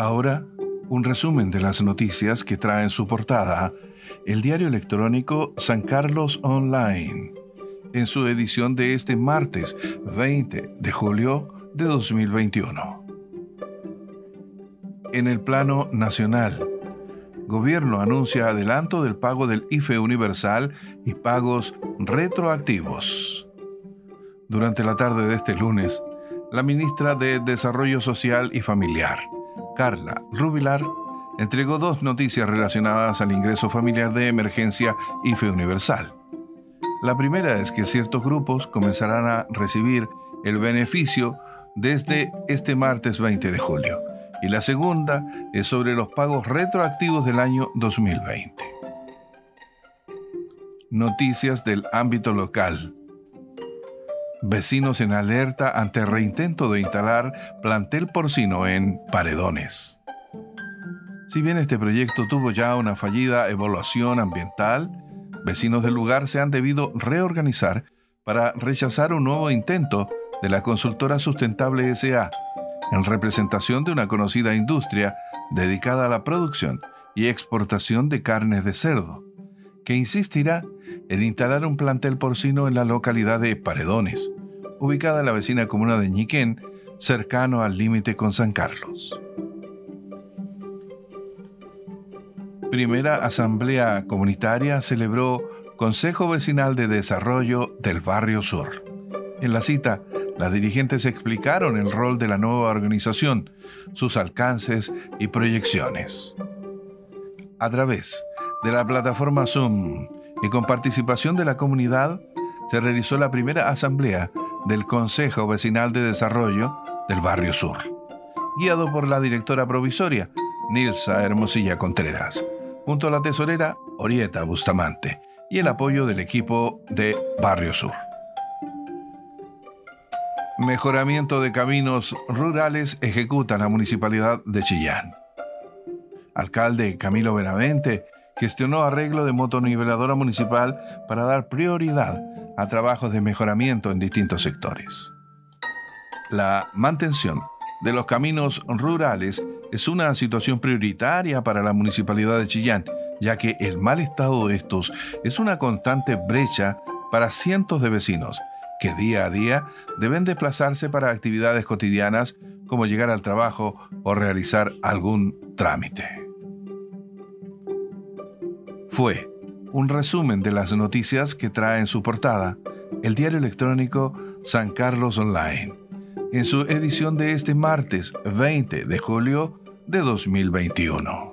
Ahora, un resumen de las noticias que trae en su portada el diario electrónico San Carlos Online, en su edición de este martes 20 de julio de 2021. En el plano nacional, Gobierno anuncia adelanto del pago del IFE universal y pagos retroactivos. Durante la tarde de este lunes, la ministra de Desarrollo Social y Familiar, Carla Rubilar, entregó dos noticias relacionadas al ingreso familiar de emergencia IFE universal. La primera es que ciertos grupos comenzarán a recibir el beneficio desde este martes 20 de julio y la segunda es sobre los pagos retroactivos del año 2020. Noticias del ámbito local. Vecinos en alerta ante reintento de instalar plantel porcino en Paredones. Si bien este proyecto tuvo ya una fallida evaluación ambiental, vecinos del lugar se han debido reorganizar para rechazar un nuevo intento de la consultora sustentable SA en representación de una conocida industria dedicada a la producción y exportación de carnes de cerdo, que insistirá en instalar un plantel porcino en la localidad de Paredones, ubicada en la vecina comuna de Ñiquén, cercano al límite con San Carlos. Primera Asamblea Comunitaria celebró Consejo Vecinal de Desarrollo del Barrio Sur. En la cita, las dirigentes explicaron el rol de la nueva organización, sus alcances y proyecciones. A través de la plataforma Zoom y con participación de la comunidad, se realizó la primera asamblea del Consejo Vecinal de Desarrollo del Barrio Sur, guiado por la directora provisoria, Nilsa Hermosilla Contreras, junto a la tesorera Orieta Bustamante y el apoyo del equipo de Barrio Sur. Mejoramiento de caminos rurales ejecuta la Municipalidad de Chillán. Alcalde Camilo Benavente gestionó arreglo de motoniveladora municipal para dar prioridad a trabajos de mejoramiento en distintos sectores. La mantención de los caminos rurales es una situación prioritaria para la Municipalidad de Chillán, ya que el mal estado de estos es una constante brecha para cientos de vecinos que día a día deben desplazarse para actividades cotidianas como llegar al trabajo o realizar algún trámite. Fue un resumen de las noticias que trae en su portada el diario electrónico San Carlos Online, en su edición de este martes 20 de julio de 2021.